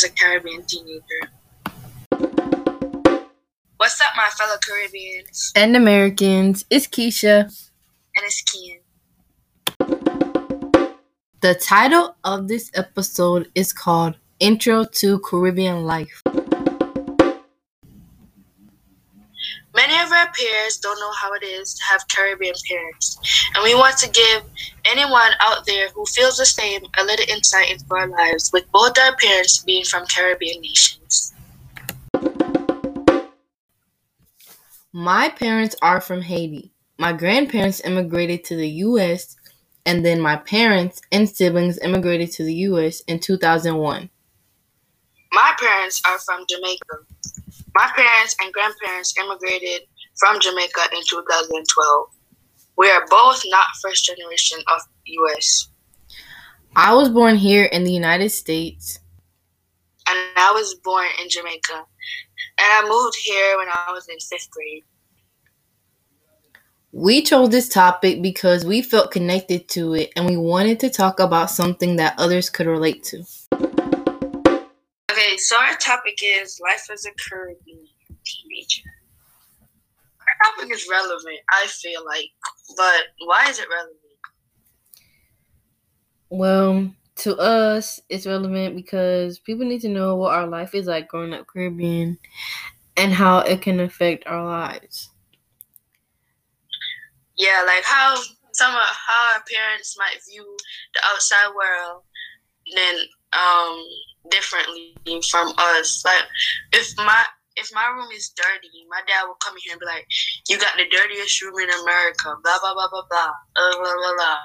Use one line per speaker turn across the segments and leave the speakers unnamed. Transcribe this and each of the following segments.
as a Caribbean teenager. What's up, my fellow Caribbeans?
And Americans, it's Keisha.
And it's Kian.
The title of this episode is called Intro to Caribbean Life.
Many of our peers don't know how it is to have Caribbean parents, and we want to give anyone out there who feels the same a little insight into our lives, with both our parents being from Caribbean nations.
My parents are from Haiti. My grandparents immigrated to the U.S., and then my parents and siblings immigrated to the U.S. in 2001.
My parents are from Jamaica. My parents and grandparents immigrated from Jamaica in 2012. We are both not first generation of US.
I was born here in the United States.
And I was born in Jamaica. And I moved here when I was in fifth grade.
We chose this topic because we felt connected to it and we wanted to talk about something that others could relate to.
Okay, so our topic is life as a Caribbean teenager. Our topic is relevant, I feel like, but why is it relevant?
Well, to us, it's relevant because people need to know what our life is like growing up Caribbean and how it can affect our lives.
Yeah, like how some of how our parents might view the outside world, then um differently from us. Like if my if my room is dirty, my dad will come here and be like, "You got the dirtiest room in America." Blah blah blah blah blah blah blah blah.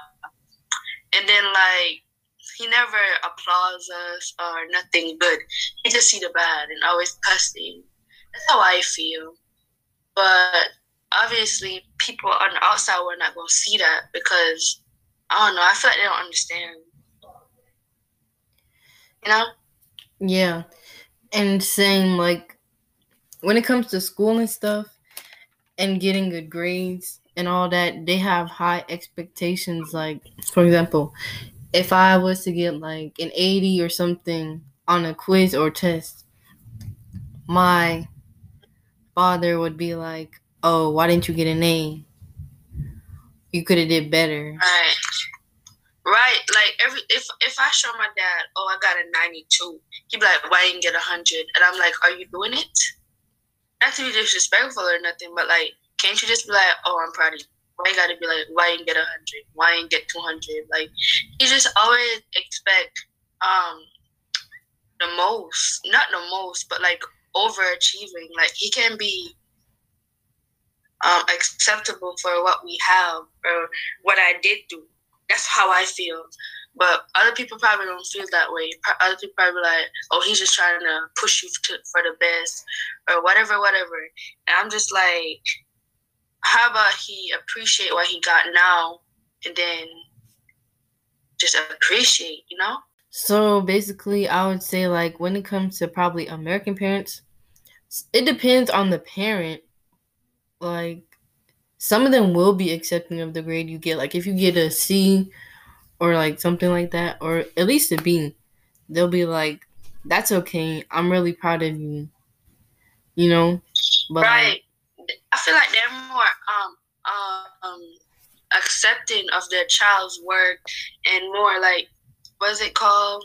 And then like he never applauds us or nothing good. He just see the bad and always cussing. That's how I feel. But obviously, people on the outside were not gonna see that because I don't know. I feel like they don't understand. You know.
Yeah. And same like when it comes to school and stuff and getting good grades and all that, they have high expectations. Like, for example, if I was to get like an 80 or something on a quiz or test, my father would be like, Oh, why didn't you get an A? You could have did better.
Right. Right. Like every if if I show my dad, oh I got a ninety two, he'd be like, Why didn't get a hundred? And I'm like, Are you doing it? Not to be disrespectful or nothing, but like, can't you just be like, Oh, I'm proud of you? Why you gotta be like, why didn't get a hundred? Why didn't get two hundred? Like, you just always expect um the most, not the most, but like overachieving. Like he can be um acceptable for what we have or what I did do. That's how I feel. But other people probably don't feel that way. Other people probably like, oh, he's just trying to push you to, for the best or whatever, whatever. And I'm just like, how about he appreciate what he got now and then just appreciate, you know?
So basically, I would say, like, when it comes to probably American parents, it depends on the parent. Like, some of them will be accepting of the grade you get. Like, if you get a C or like something like that, or at least a B, they'll be like, that's okay. I'm really proud of you. You know?
But right. I feel like they're more um um accepting of their child's work and more like what's it called?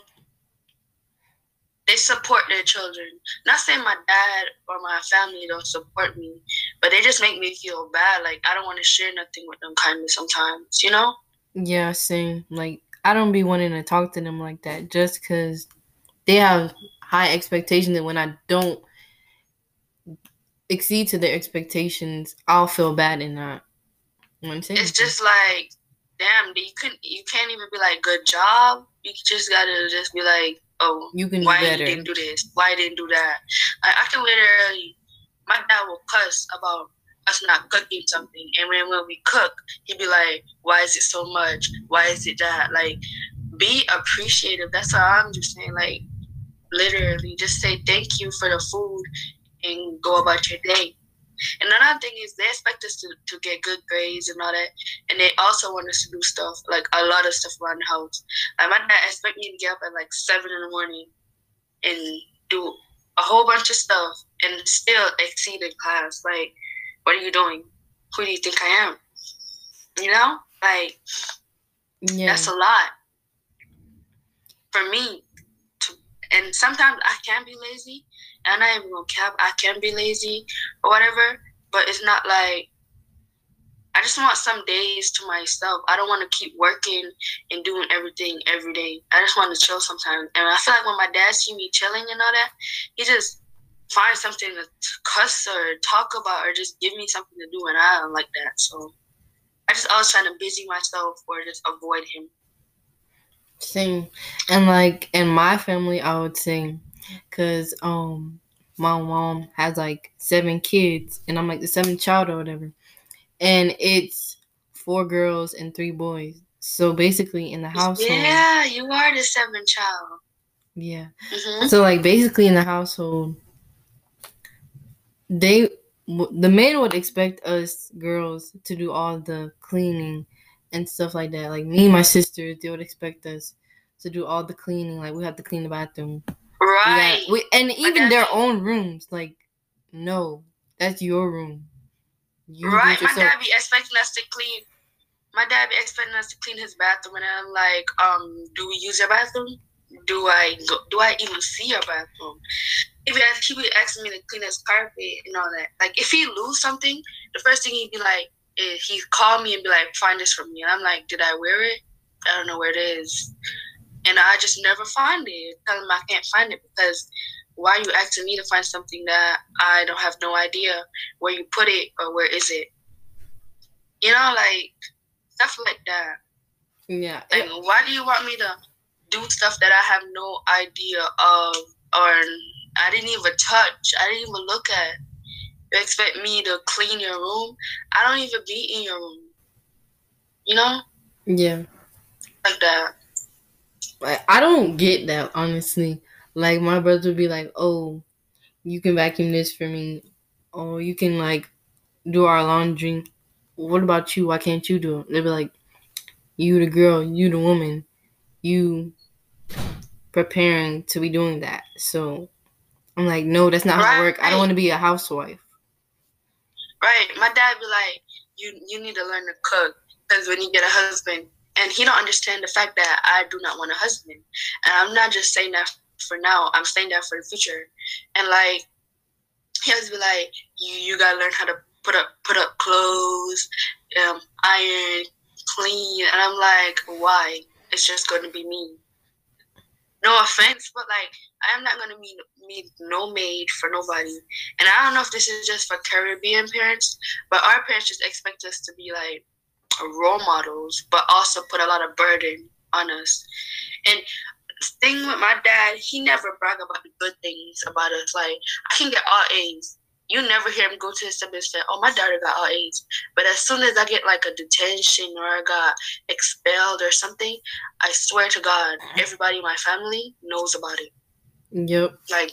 They support their children. Not saying my dad or my family don't support me, but they just make me feel bad. Like I don't want to share nothing with them kind of sometimes, you know?
Yeah, same. Like I don't be wanting to talk to them like that just because they have high expectations, and when I don't exceed to their expectations, I'll feel bad in that.
It's just like, damn, you can you can't even be like, good job. You just gotta just be like, oh,
you can
why
better.
you didn't do this? Why you didn't do that? Like, I can literally, my dad will cuss about us not cooking something, and when when we cook, he'd be like, why is it so much? Why is it that? Like, be appreciative. That's all I'm just saying. Like, literally, just say thank you for the food and go about your day. And another thing is they expect us to, to get good grades and all that. And they also want us to do stuff, like a lot of stuff around the house. Like my dad expect me to get up at like seven in the morning and do a whole bunch of stuff and still exceed in class. Like, what are you doing? Who do you think I am? You know, like yeah. that's a lot for me. To and sometimes I can be lazy, and I am gonna cap. I can be lazy or whatever, but it's not like I just want some days to myself. I don't want to keep working and doing everything every day. I just want to chill sometimes. And I feel like when my dad see me chilling and all that, he just finds something to cuss or talk about or just give me something to do, and I don't like that. So I just always trying to busy myself or just avoid him.
Same, and like in my family, I would say, cause um my mom has like seven kids, and I'm like the seventh child or whatever and it's four girls and three boys. So basically, in the household.
Yeah, you are the seventh child.
Yeah. Mm-hmm. So like basically in the household, they the men would expect us girls to do all the cleaning and stuff like that. Like me and my sisters, they would expect us to do all the cleaning. Like we have to clean the bathroom.
Right.
We, got, we and even their own rooms. Like, no, that's your room.
You right. My dad be expecting us to clean. My dad be expecting us to clean his bathroom, and I'm like, um, do we use your bathroom? Do I go, do I even see your bathroom? If he, he be asking me to clean his carpet and all that. Like if he lose something, the first thing he'd be like, he'd call me and be like, find this for me. And I'm like, did I wear it? I don't know where it is. And I just never find it. Tell them I can't find it because why are you asking me to find something that I don't have no idea where you put it or where is it? You know, like stuff like that.
Yeah.
Like, why do you want me to do stuff that I have no idea of or I didn't even touch? I didn't even look at. You expect me to clean your room? I don't even be in your room. You know?
Yeah.
Like that.
I don't get that honestly. Like my brother would be like, "Oh, you can vacuum this for me. Oh, you can like do our laundry. What about you? Why can't you do it?" They'd be like, "You the girl, you the woman, you preparing to be doing that." So I'm like, "No, that's not right, how it works. I don't want to be a housewife."
Right. My dad be like, "You you need to learn to cook because when you get a husband." And he don't understand the fact that I do not want a husband. And I'm not just saying that for now. I'm saying that for the future. And like he has to be like, you you gotta learn how to put up put up clothes, um, iron, clean. And I'm like, why? It's just gonna be me. No offense, but like I am not gonna be me no maid for nobody. And I don't know if this is just for Caribbean parents, but our parents just expect us to be like role models, but also put a lot of burden on us. And thing with my dad, he never brag about the good things about us. Like I can get all A's. You never hear him go to his sibling and say, "Oh, my daughter got all A's." But as soon as I get like a detention or I got expelled or something, I swear to God, everybody in my family knows about it.
Yep.
Like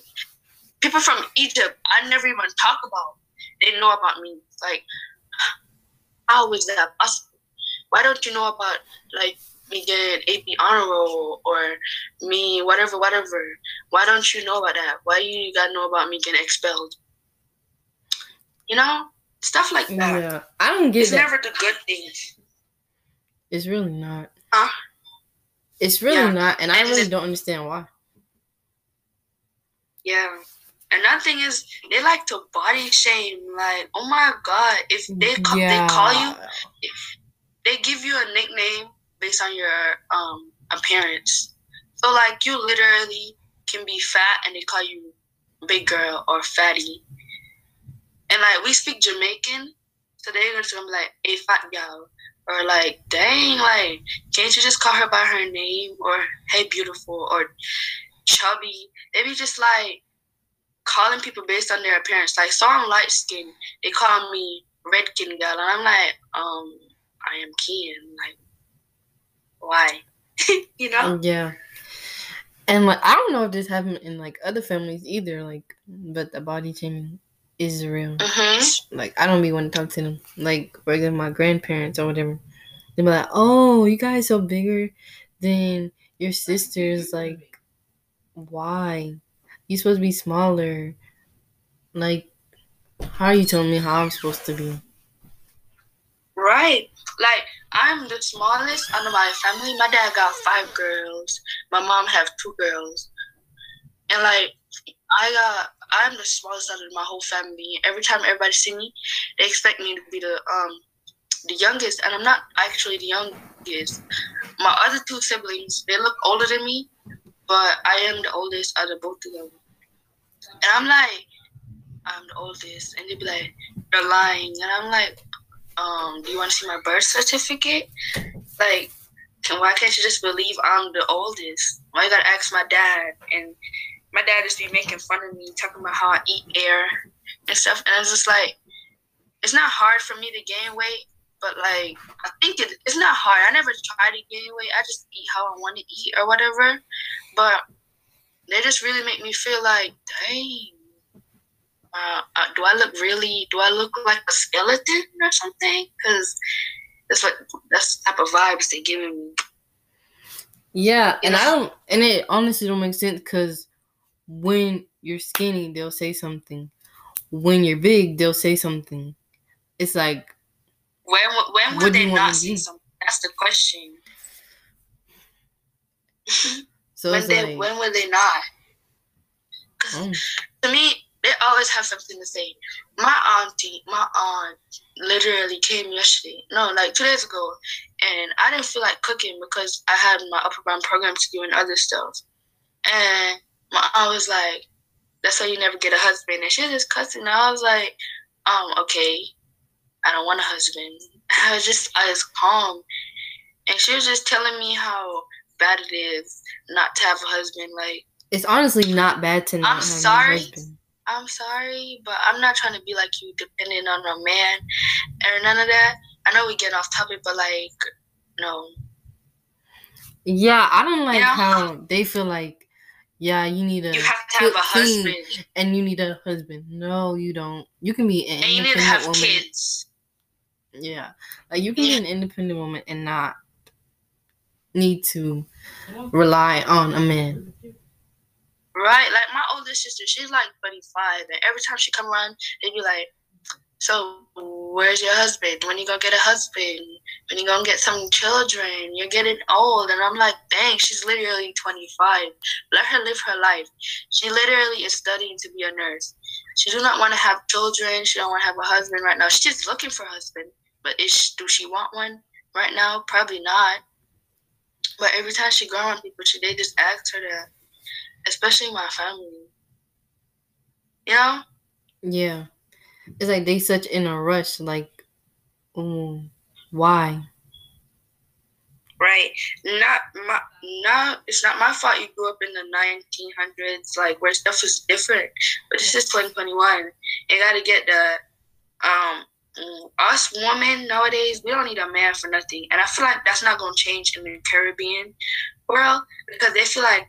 people from Egypt, I never even talk about. They know about me. Like, how is that possible? Why don't you know about like me get AP honor roll or me whatever whatever. Why don't you know about that? Why you gotta know about me getting expelled? You know, stuff like that.
Yeah, I don't get.
It's
that.
never the good things.
It's really not.
Huh?
It's really yeah. not, and, and I really don't understand why.
Yeah. Another thing is they like to body shame. Like, oh my god, if they call, yeah. they call you, if they give you a nickname based on your um appearance. So like you literally can be fat and they call you big girl or fatty. And like we speak Jamaican, so they're gonna be like, a fat girl. Or like, dang, like, can't you just call her by her name? Or hey beautiful or chubby. They be just like calling people based on their appearance. Like so I'm light skin, they call me redkin girl and I'm like, um, I am Kian. Like why? you know?
Yeah. And like I don't know if this happened in like other families either, like but the body shaming is real.
Mm-hmm.
Like I don't be want to talk to them. Like for example, my grandparents or whatever. They be like, "Oh, you guys so bigger than your sisters." Like, why? You supposed to be smaller. Like, how are you telling me how I'm supposed to be?
Right. Like I'm the smallest out of my family. My dad got five girls. My mom have two girls. And like I got I'm the smallest out of my whole family. Every time everybody see me, they expect me to be the um the youngest and I'm not actually the youngest. My other two siblings, they look older than me, but I am the oldest out of both of them. And I'm like, I'm the oldest. And they be like, You're lying. And I'm like, um, do you want to see my birth certificate? Like, can, why can't you just believe I'm the oldest? Why you gotta ask my dad? And my dad just be making fun of me, talking about how I eat air and stuff. And it's just like, it's not hard for me to gain weight, but like, I think it, it's not hard. I never try to gain weight. I just eat how I want to eat or whatever. But they just really make me feel like, dang, uh, uh, do I look really? Do I look like a skeleton or something? Because that's what that's the type of vibes they're giving me.
Yeah, and I don't, and it honestly don't make sense because when you're skinny, they'll say something. When you're big, they'll say something. It's like
when when would they not say something? That's the question. so when they like, when would they not? Oh. To me, they always have something to say. My auntie, my aunt, literally came yesterday. No, like two days ago, and I didn't feel like cooking because I had my Upward Bound program to do and other stuff. And my aunt was like, "That's why you never get a husband." And she was just cussing. And I was like, "Um, okay, I don't want a husband." I was just, I was calm, and she was just telling me how bad it is not to have a husband. Like,
it's honestly not bad to not
I'm
have
sorry.
a husband.
I'm sorry, but I'm not trying to be like you, depending on a man or none of that. I know we get off topic, but like, no.
Yeah, I don't like you know? how they feel like, yeah, you need a
you have to have a husband
and you need a husband. No, you don't. You can be
an and you need to have woman. kids.
Yeah, like you can yeah. be an independent woman and not need to rely on a man.
Right? Like my older sister, she's like 25, and every time she come around, they be like, "So, where's your husband? When you gonna get a husband? When you gonna get some children? You're getting old." And I'm like, "Dang, she's literally 25. Let her live her life. She literally is studying to be a nurse. She do not want to have children. She don't want to have a husband right now. She's just looking for a husband. But is do she want one right now? Probably not. But every time she go around people, she they just ask her that." Especially my family. You know?
Yeah. It's like they such in a rush, like um, why?
Right. Not my not it's not my fault you grew up in the nineteen hundreds, like where stuff was different. But this is twenty twenty one. You gotta get the um us women nowadays, we don't need a man for nothing. And I feel like that's not gonna change in the Caribbean world because they feel like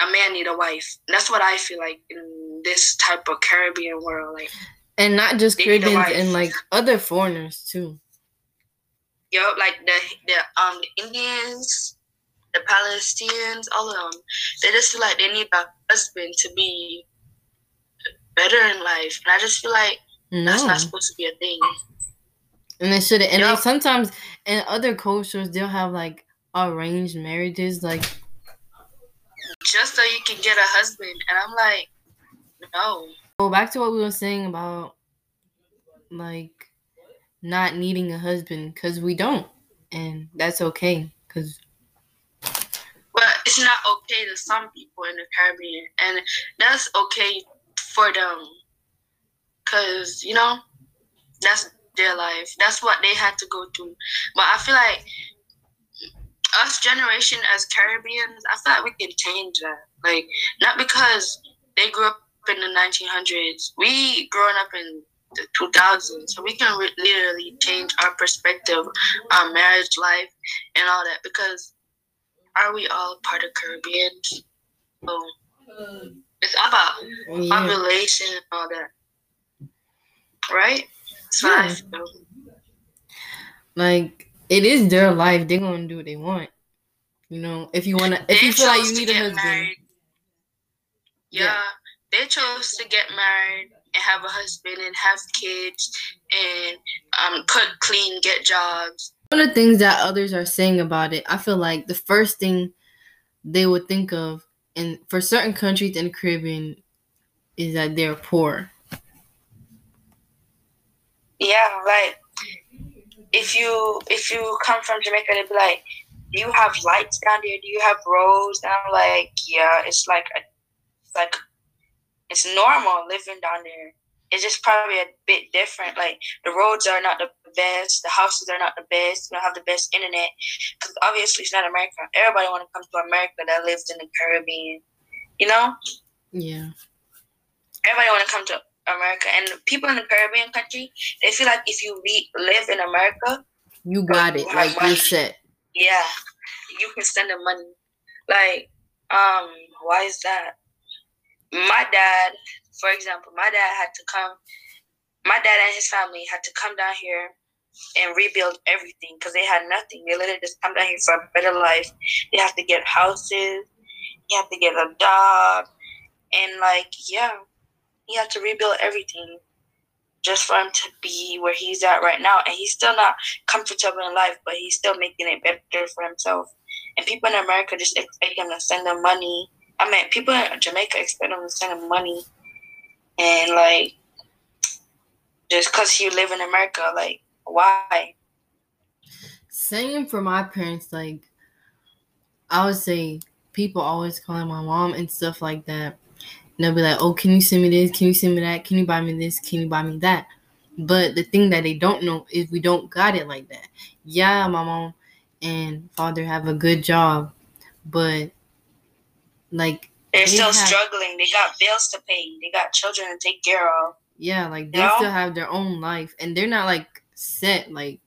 a man need a wife. That's what I feel like in this type of Caribbean world, like.
And not just Caribbeans and like other foreigners too.
Yo, like the the um the Indians, the Palestinians, all of them, they just feel like they need a husband to be better in life, and I just feel like no. that's not supposed to be a thing.
And they should. And yep. sometimes in other cultures, they'll have like arranged marriages, like
just so you can get a husband. And I'm like, no.
Well, back to what we were saying about like not needing a husband because we don't, and that's okay. Because
but it's not okay to some people in the Caribbean, and that's okay for them, cause you know that's their life. That's what they had to go through. But I feel like us generation as Caribbeans, I feel like we can change that. Like not because they grew up in the 1900s, we growing up in the 2000s, so we can re- literally change our perspective on marriage life and all that. Because are we all part of Caribbeans? So it's about oh, yeah. population and all that, right? So yeah.
Like it is their life. They're gonna do what they want. You know, if you wanna, if they you feel like you need a husband. Married.
Yeah, yeah, they chose to get married and have a husband and have kids and um, cook, clean, get jobs.
One of the things that others are saying about it, I feel like the first thing they would think of, and for certain countries in the Caribbean, is that they're poor.
Yeah, like if you if you come from Jamaica, they'd be like, "Do you have lights down there? Do you have roads?" And I'm like, "Yeah, it's like a, it's like it's normal living down there. It's just probably a bit different. Like the roads are not the best, the houses are not the best. You don't have the best internet because obviously it's not America. Everybody want to come to America that lives in the Caribbean, you know?
Yeah.
Everybody want to come to America, and people in the Caribbean country, they feel like if you live in America,
you got it. Like you said.
Yeah, you can send them money. Like, um, why is that? My dad, for example, my dad had to come. My dad and his family had to come down here and rebuild everything because they had nothing. They literally just come down here for a better life. They have to get houses. You have to get a job, and like, yeah, he had to rebuild everything just for him to be where he's at right now. And he's still not comfortable in life, but he's still making it better for himself. And people in America just expect him to send them money. I mean, people in Jamaica expect him to send them money. And like, just because you live in America, like, why?
Same for my parents. Like, I would say people always calling my mom and stuff like that and they'll be like, "Oh, can you send me this? Can you send me that? Can you buy me this? Can you buy me that?" But the thing that they don't know is we don't got it like that. Yeah, my mom and father have a good job, but like
they're they still have, struggling. They got bills to pay. They got children to take care of.
Yeah, like they you know? still have their own life, and they're not like set. Like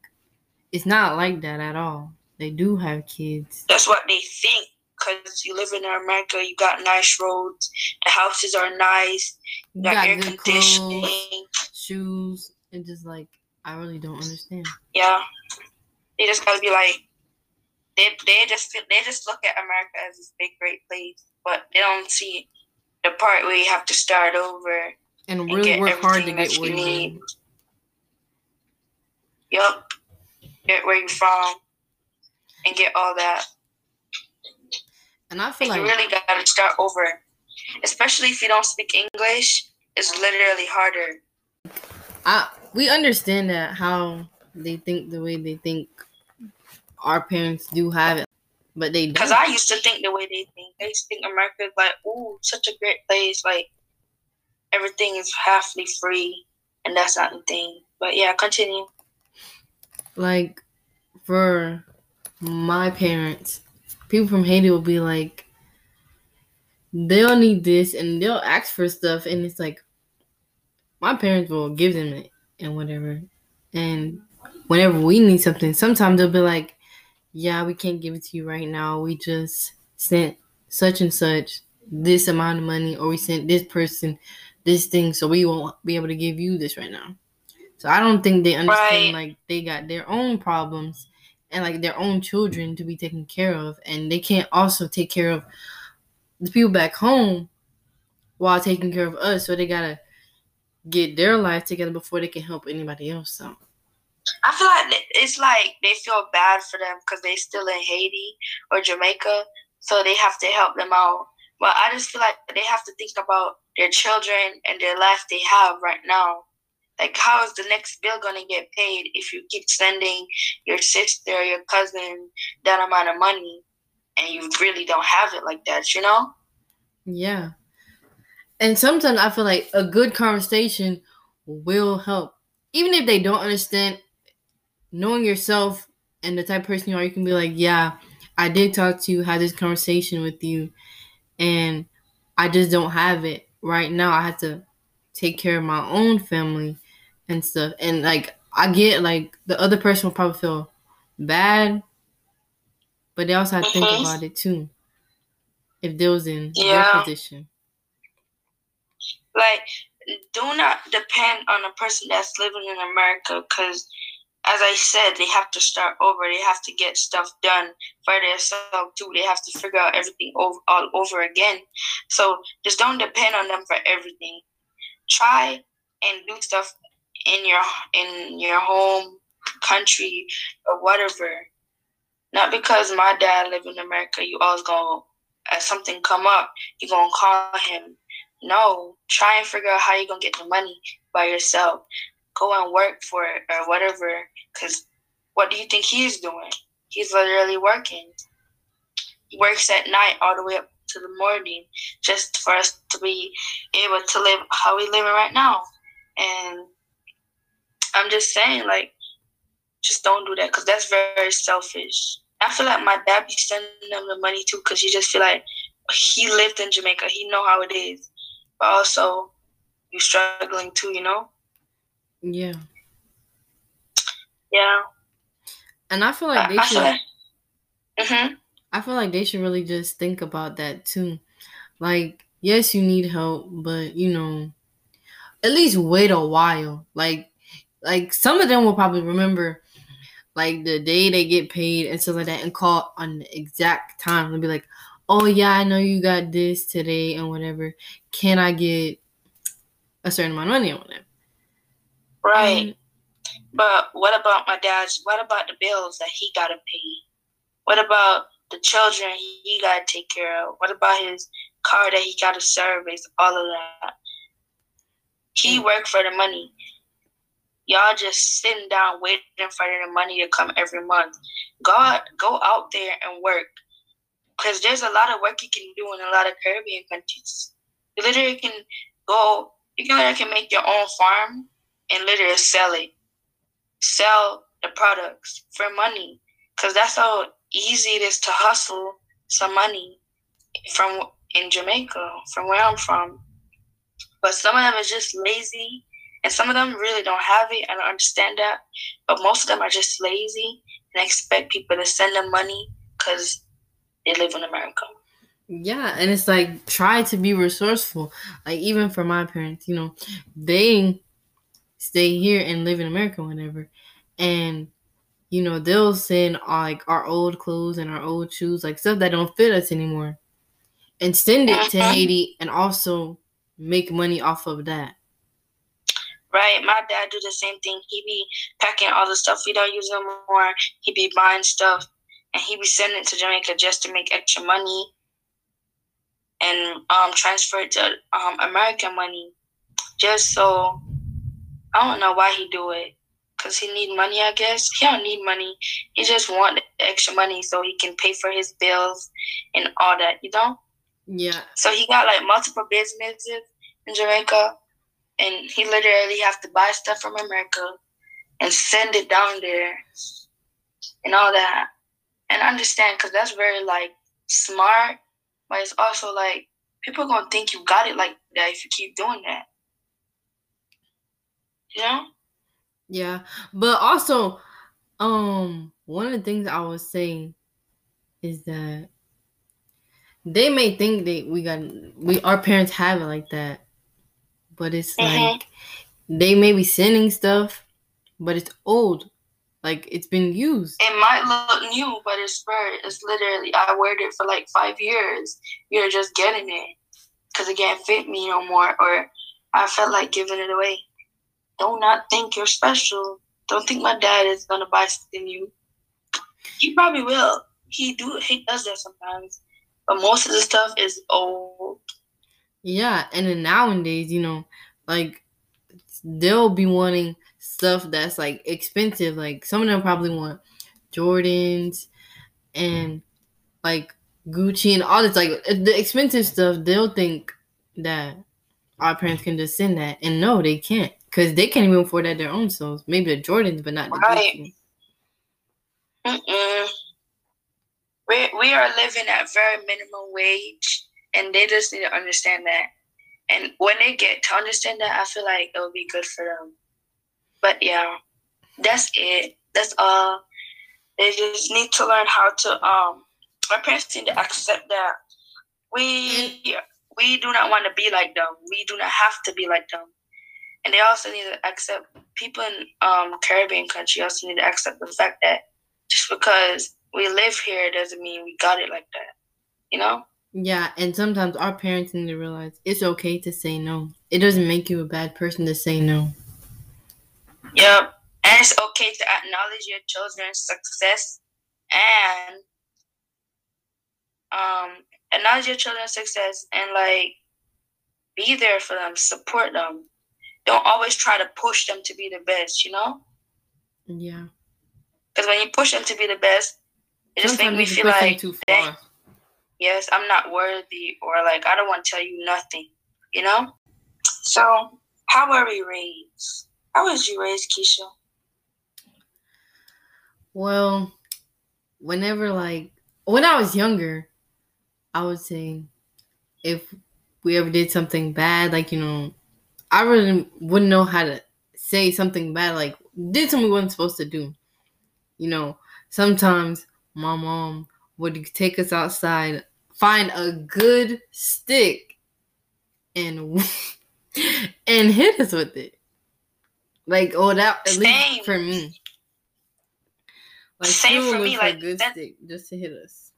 it's not like that at all. They do have kids.
That's what they think because you live in America, you got nice roads, the houses are nice, you, got, got, air conditioning,
clothes, shoes, and just like I really don't understand.
Yeah, they just gotta be like, they they just they just look at America as this big great place, but they don't see the part where you have to start over
and really work hard to get where you need.
Yup, get where you're from and get all that.
And I feel
like
you
really got to start over, especially if you don't speak English. It's literally harder.
I we understand that how they think the way they think our parents do have it, but they
Because I used to think the way they think. They used to think America is like, ooh, such a great place. Like everything is halfly free, and that's not the thing. But yeah, continue.
Like for my parents, people from Haiti will be like, they'll need this and they'll ask for stuff, and it's like, my parents will give them it and whatever. And whenever we need something, sometimes they'll be like, yeah, we can't give it to you right now. We just sent such and such this amount of money, or we sent this person this thing, so we won't be able to give you this right now. So I don't think they understand right. like they got their own problems and like their own children to be taken care of and they can't also take care of the people back home while taking care of us so they gotta get their life together before they can help anybody else so
i feel like it's like they feel bad for them because they still in haiti or jamaica so they have to help them out. But i just feel like they have to think about their children and their life they have right now like how is the next bill going to get paid if you keep sending your sister or your cousin that amount of money and you really don't have it like that you know?
Yeah. And sometimes i feel like a good conversation will help. Even if they don't understand knowing yourself and the type of person you are you can be like yeah i did talk to you had this conversation with you and i just don't have it right now. I have to take care of my own family and stuff. And like I get like the other person will probably feel bad, but they also have to think mm-hmm. about it too. If they was in yeah. their position.
Like, do not depend on a person that's living in America because as I said, they have to start over. They have to get stuff done for themselves too. They have to figure out everything over, all over again. So just don't depend on them for everything. Try and do stuff in your in your home country or whatever. Not because my dad lived in America, you always gonna as something come up, you gonna call him. No, try and figure out how you gonna get the money by yourself go and work for it or whatever. Because what do you think he's doing? He's literally working. He works at night all the way up to the morning just for us to be able to live how we living right now. And I'm just saying, like, just don't do that because that's very selfish. I feel like my dad be sending them the money too because he just feel like he lived in Jamaica. He know how it is. But also, you struggling too, you know?
Yeah.
Yeah.
And I feel like they
I,
should.
Mm-hmm.
I feel like they should really just think about that too. Like, yes, you need help, but you know, at least wait a while. Like, like some of them will probably remember, like the day they get paid and stuff like that, and call on the exact time and be like, "Oh yeah, I know you got this today and whatever. Can I get a certain amount of money on whatever?"
Right. But what about my dad's? What about the bills that he got to pay? What about the children he, he got to take care of? What about his car that he got to service? All of that. He mm. worked for the money. Y'all just sitting down waiting for the money to come every month. God, go out there and work. Because there's a lot of work you can do in a lot of Caribbean countries. You literally can go, you can can make your own farm and literally sell it. Sell the products for money. Because that's how easy it is to hustle some money from in Jamaica, from where I'm from. But some of them is just lazy, and some of them really don't have it. I don't understand that. But most of them are just lazy and expect people to send them money because they live in America.
Yeah, and it's like try to be resourceful. Like even for my parents, you know, they stay here and live in America whenever. And you know, they'll send like our old clothes and our old shoes, like stuff that don't fit us anymore, and send it to mm-hmm. Haiti and also make money off of that.
Right. My dad do the same thing. He be packing all the stuff we don't use no more. He be buying stuff and he be sending it to Jamaica just to make extra money and um transfer it to um American money just so I don't know why he do it. Cause he need money, I guess. He don't need money. He just want extra money so he can pay for his bills and all that, you know?
Yeah.
So he got like multiple businesses in Jamaica and he literally have to buy stuff from America and send it down there and all that. And I understand because that's very like smart, but it's also like people gonna think you got it like that if you keep doing that. Yeah.
Yeah. But also, um, one of the things I was saying is that they may think that we got we our parents have it like that. But it's mm-hmm. like they may be sending stuff, but it's old. Like it's been used.
It might look new, but it's for it's literally I wore it for like five years. You're just getting it because it can't fit me no more, or I felt like giving it away. Don't not think you're special. Don't think my dad is gonna buy something you. He probably will. He do. He does that sometimes, but most of the stuff is old.
Yeah, and then nowadays, you know, like they'll be wanting stuff that's like expensive. Like some of them probably want Jordans and like Gucci and all this like uh, the expensive stuff. They'll think that our parents can just send that, and no, they can't because they can't even afford that their own selves. Maybe the Jordans, but not the right.
Mm-mm. We we are living at very minimum wage, and they just need to understand that. And when they get to understand that, I feel like it will be good for them. But yeah, that's it. That's all. They just need to learn how to um. My parents need to accept that we we do not want to be like them. We do not have to be like them and they also need to accept people in um Caribbean country also need to accept the fact that just because we live here doesn't mean we got it like that. You know?
Yeah, and sometimes our parents need to realize it's okay to say no. It doesn't make you a bad person to say no.
Yep. And it's okay to acknowledge your children's success and um acknowledge your children's success and like be there for them, support them. Don't always try to push them to be the best, you know?
Yeah.
Because when you push them to be the best, it just makes me feel like, too far. Yes, I'm not worthy, or like I don't want to tell you nothing, you know? So, how were we raised? How was you raised, Keisha?
Well, whenever like when I was younger, I would say if we ever did something bad, like you know, I really wouldn't know how to say something bad, like did something we weren't supposed to do. You know, sometimes my mom would take us outside, find a good stick, and and hit us with it. Like, oh, that at Same. least for me. Like, Same for me. Like a good that, stick just to hit us.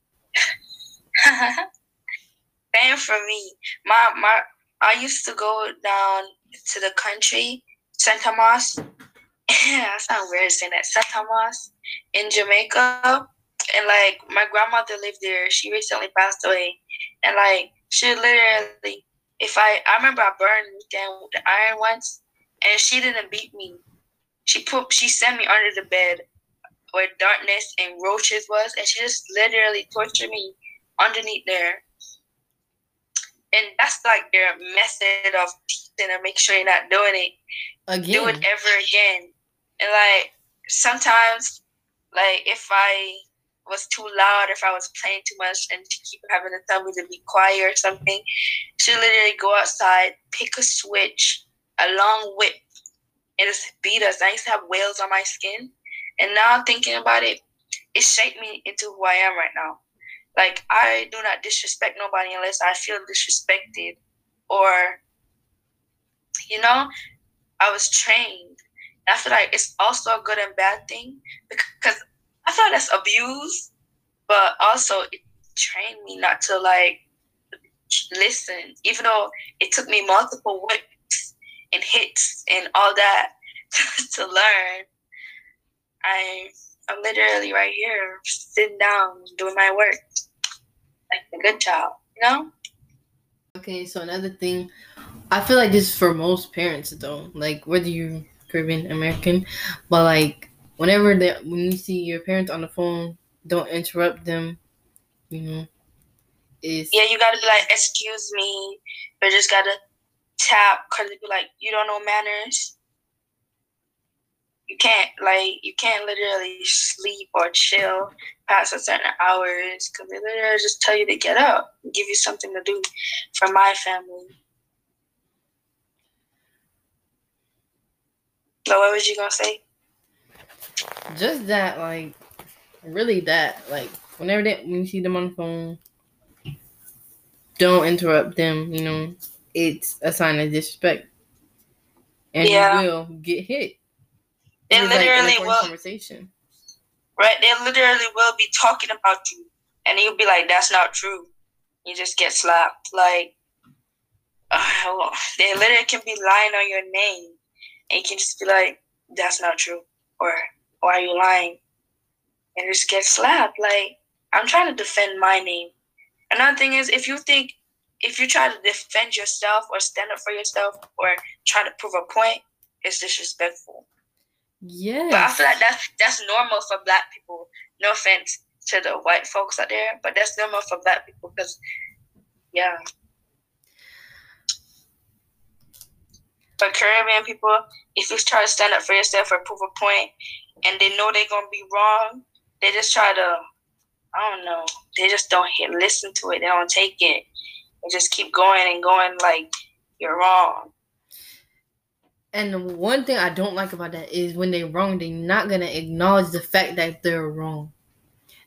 Same for me. My my, I used to go down to the country, St. Thomas. I sound weird saying that. St. Thomas in Jamaica. And like my grandmother lived there. She recently passed away. And like she literally if I I remember I burned down with the iron once and she didn't beat me. She put she sent me under the bed where darkness and roaches was and she just literally tortured me underneath there and that's like their method of teaching to make sure you're not doing it again. Do it ever again. And like sometimes, like if I was too loud, if I was playing too much, and to keep having to tell me to be quiet or something, she literally go outside, pick a switch, a long whip, and just beat us. I used to have wales on my skin, and now thinking about it, it shaped me into who I am right now. Like I do not disrespect nobody unless I feel disrespected or you know, I was trained. I feel like it's also a good and bad thing because I like that's abuse, but also it trained me not to like listen, even though it took me multiple whips and hits and all that to learn. I I'm literally right here, sitting down, doing my work, like a good child, you know.
Okay, so another thing, I feel like this is for most parents though, like whether you're Caribbean American, but like whenever they when you see your parents on the phone, don't interrupt them. You know,
is yeah, you gotta be like, excuse me, but just gotta tap because be like, you don't know manners you can't like you can't literally sleep or chill past a certain hours because they literally just tell you to get up, give you something to do. For my family. So what was you gonna say?
Just that, like, really that, like, whenever they when you see them on the phone, don't interrupt them. You know, it's a sign of disrespect, and yeah. you will get hit.
They literally like will. Conversation. Right, they literally will be talking about you, and you'll be like, "That's not true." You just get slapped. Like, uh, they literally can be lying on your name, and you can just be like, "That's not true," or "Why are you lying?" And just get slapped. Like, I'm trying to defend my name. Another thing is, if you think, if you try to defend yourself or stand up for yourself or try to prove a point, it's disrespectful. Yeah. But I feel like that's that's normal for black people. No offense to the white folks out there, but that's normal for black people because, yeah. But Caribbean people, if you try to stand up for yourself or prove a point, and they know they're gonna be wrong, they just try to, I don't know, they just don't hit, listen to it. They don't take it. They just keep going and going like you're wrong.
And the one thing I don't like about that is when they're wrong, they're not gonna acknowledge the fact that they're wrong.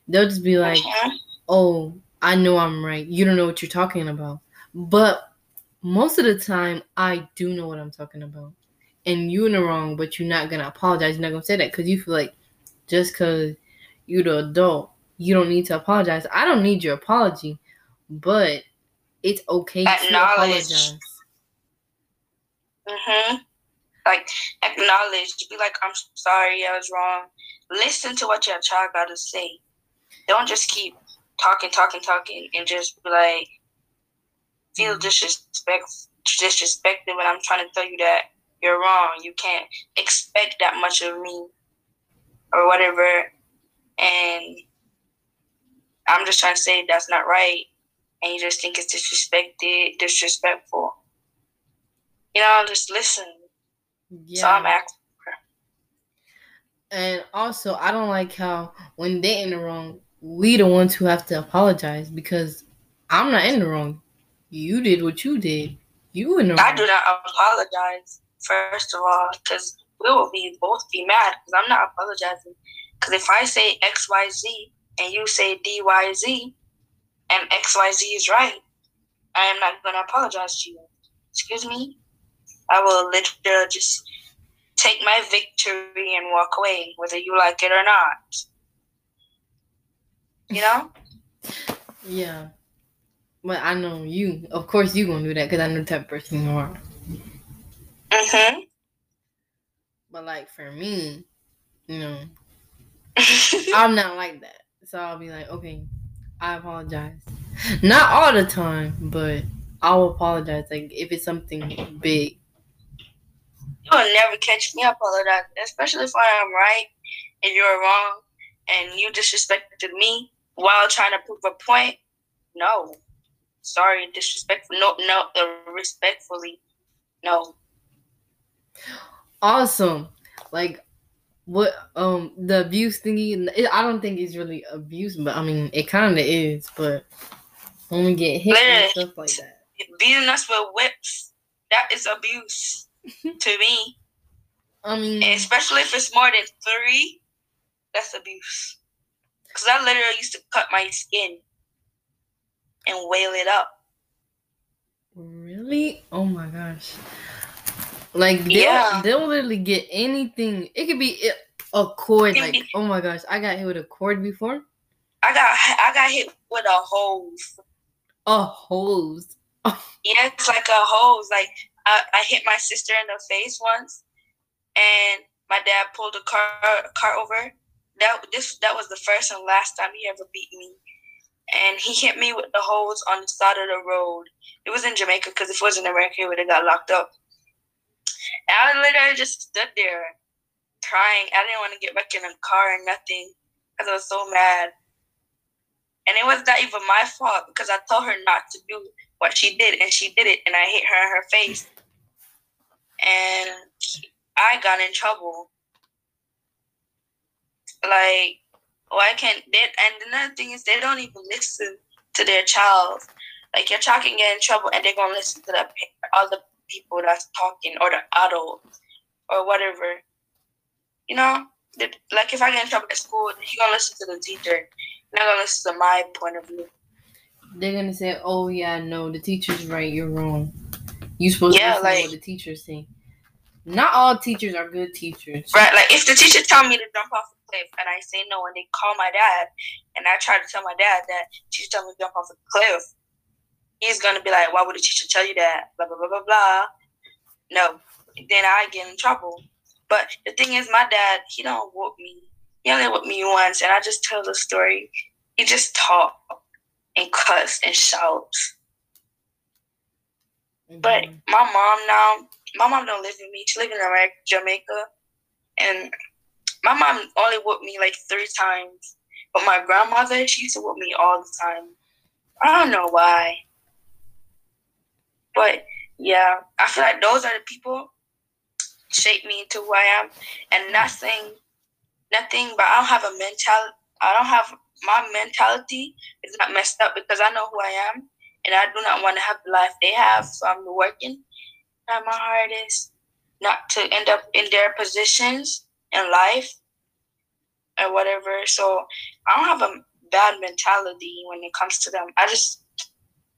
They'll just be uh-huh. like, "Oh, I know I'm right. You don't know what you're talking about." But most of the time, I do know what I'm talking about. And you in the wrong, but you're not gonna apologize. You're not gonna say that because you feel like just because you're the adult, you don't need to apologize. I don't need your apology, but it's okay to apologize.
Mhm. Like acknowledge. Be like, I'm sorry, I was wrong. Listen to what your child got to say. Don't just keep talking, talking, talking, and just be like feel mm-hmm. disrespect, disrespected when I'm trying to tell you that you're wrong. You can't expect that much of me, or whatever. And I'm just trying to say that's not right, and you just think it's disrespected, disrespectful. You know, just listen. Yeah. So I'm asking.
And also, I don't like how when they in the wrong, we the ones who have to apologize because I'm not in the wrong. You did what you did. You in the wrong.
I do not apologize first of all because we will be both be mad because I'm not apologizing. Because if I say X Y Z and you say D Y Z, and X Y Z is right, I am not going to apologize to you. Excuse me. I will literally just take my victory and walk away, whether you like it or not. You know?
Yeah. But I know you. Of course, you gonna do that because I know the type of person you are. Mhm. But like for me, you know, I'm not like that. So I'll be like, okay, I apologize. Not all the time, but I'll apologize. Like if it's something big.
You will never catch me apologizing, especially if I am right and you're wrong and you disrespected me while trying to prove a point. No. Sorry, disrespectful. No, no, uh, respectfully. No.
Awesome. Like what um the abuse thingy it, i don't think it's really abuse but i mean it kind of is but when we get hit and stuff like that.
Beating us with whips that is abuse to me.
I mean
especially if it's more than three that's abuse. Because i literally used to cut my skin and wail it up.
Really? Oh my gosh like they'll, yeah. they'll literally get anything. It could be a cord. Like oh my gosh, I got hit with a cord before.
I got I got hit with a hose.
A hose.
yeah, it's like a hose. Like I, I hit my sister in the face once, and my dad pulled a car car over. That this that was the first and last time he ever beat me, and he hit me with the hose on the side of the road. It was in Jamaica because if it was in America, he would have got locked up. And I literally just stood there crying. I didn't want to get back in the car or nothing because I was so mad. And it was not even my fault because I told her not to do what she did, and she did it, and I hit her in her face. And I got in trouble. Like, why can't they? And another thing is, they don't even listen to their child. Like, your child can get in trouble, and they're gonna listen to the all the people that's talking or the adult or whatever. You know, like if I get in trouble at school, he gonna listen to the teacher. Not gonna listen to my point of view.
They're gonna say, "Oh yeah, no, the teacher's right. You're wrong. You supposed yeah, to listen like, to what the teachers say." Not all teachers are good teachers.
Right, like if the teacher tell me to jump off a cliff and I say no, and they call my dad, and I try to tell my dad that teacher told me to jump off a cliff, he's gonna be like, "Why would a teacher tell you that?" Blah blah blah blah blah. No, then I get in trouble. But the thing is, my dad, he don't whoop me. He only whooped me once, and I just tell the story. He just talk and cuss and shouts. Mm-hmm. But my mom now, my mom don't live with me. She live in America, Jamaica, and my mom only whooped me like three times. But my grandmother, she used to whoop me all the time. I don't know why. But yeah, I feel like those are the people shape me into who I am, and nothing, nothing. But I don't have a mentality. I don't have my mentality is not messed up because I know who I am, and I do not want to have the life they have. So I'm working at my hardest not to end up in their positions in life or whatever. So I don't have a bad mentality when it comes to them. I just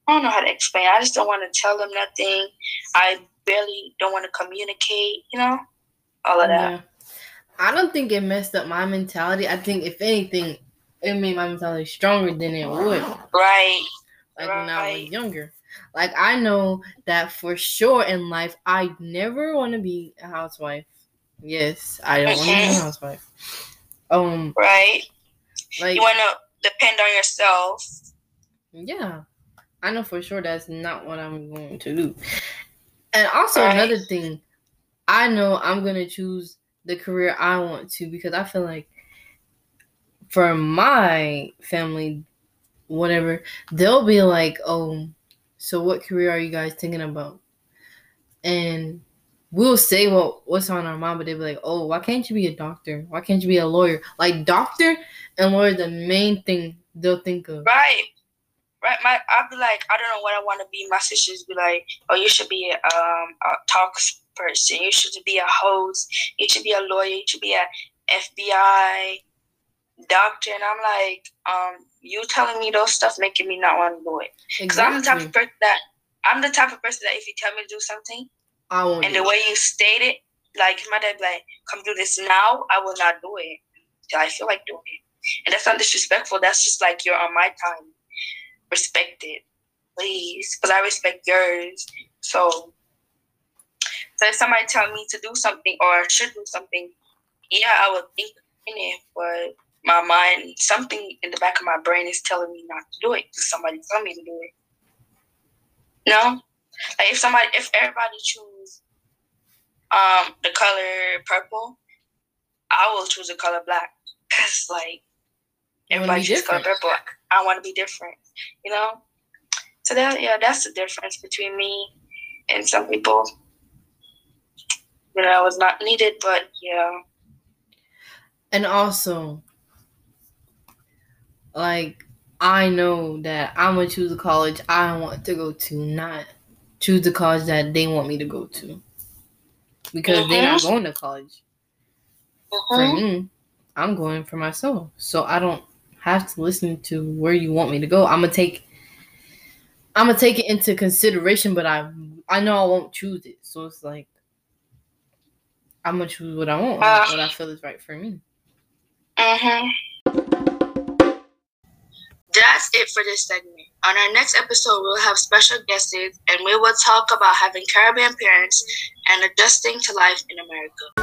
I don't know how to explain. I just don't want to tell them nothing. I barely don't want to communicate, you know, all of that. Yeah.
I don't think it messed up my mentality. I think if anything, it made my mentality stronger than it would.
Right.
Like
right.
when I was younger. Like I know that for sure in life, I never want to be a housewife. Yes, I don't want to be a housewife. Um.
Right. Like you want to depend on yourself.
Yeah, I know for sure that's not what I'm going to do. And also right. another thing, I know I'm gonna choose the career I want to because I feel like for my family, whatever, they'll be like, oh, so what career are you guys thinking about? And we'll say what what's on our mind, but they'll be like, oh, why can't you be a doctor? Why can't you be a lawyer? Like doctor and lawyer, the main thing they'll think of.
Right. Right, my I'll be like, I don't know what I want to be. My sisters be like, oh, you should be a, um, a talks person. You should be a host. You should be a lawyer. You should be a FBI doctor. And I'm like, um, you telling me those stuff making me not want to do it. Because exactly. I'm the type of person that I'm the type of person that if you tell me to do something,
I won't.
And the way you state it, like my dad, like, come do this now. I will not do it I feel like doing it. And that's not disrespectful. That's just like you're on my time. Respect it, please, because I respect yours. So so if somebody tell me to do something or should do something, yeah, I would think in it, but my mind, something in the back of my brain is telling me not to do it. Somebody tell me to do it. No, like if somebody, if everybody choose um the color purple, I will choose the color black because like everybody choose color purple. I want to be different, you know. So that yeah, that's the difference between me and some people you know, I was not needed, but yeah.
And also, like, I know that I'm gonna choose a college I want to go to, not choose the college that they want me to go to. Because mm-hmm. they're not mm-hmm. going to college. Mm-hmm. For me, I'm going for myself. So I don't have to listen to where you want me to go. I'm gonna take I'm gonna take it into consideration, but I I know I won't choose it. So it's like I'm gonna choose what I want, uh, what I feel is right for me.
Uh huh. That's it for this segment. On our next episode, we'll have special guests and we will talk about having Caribbean parents and adjusting to life in America.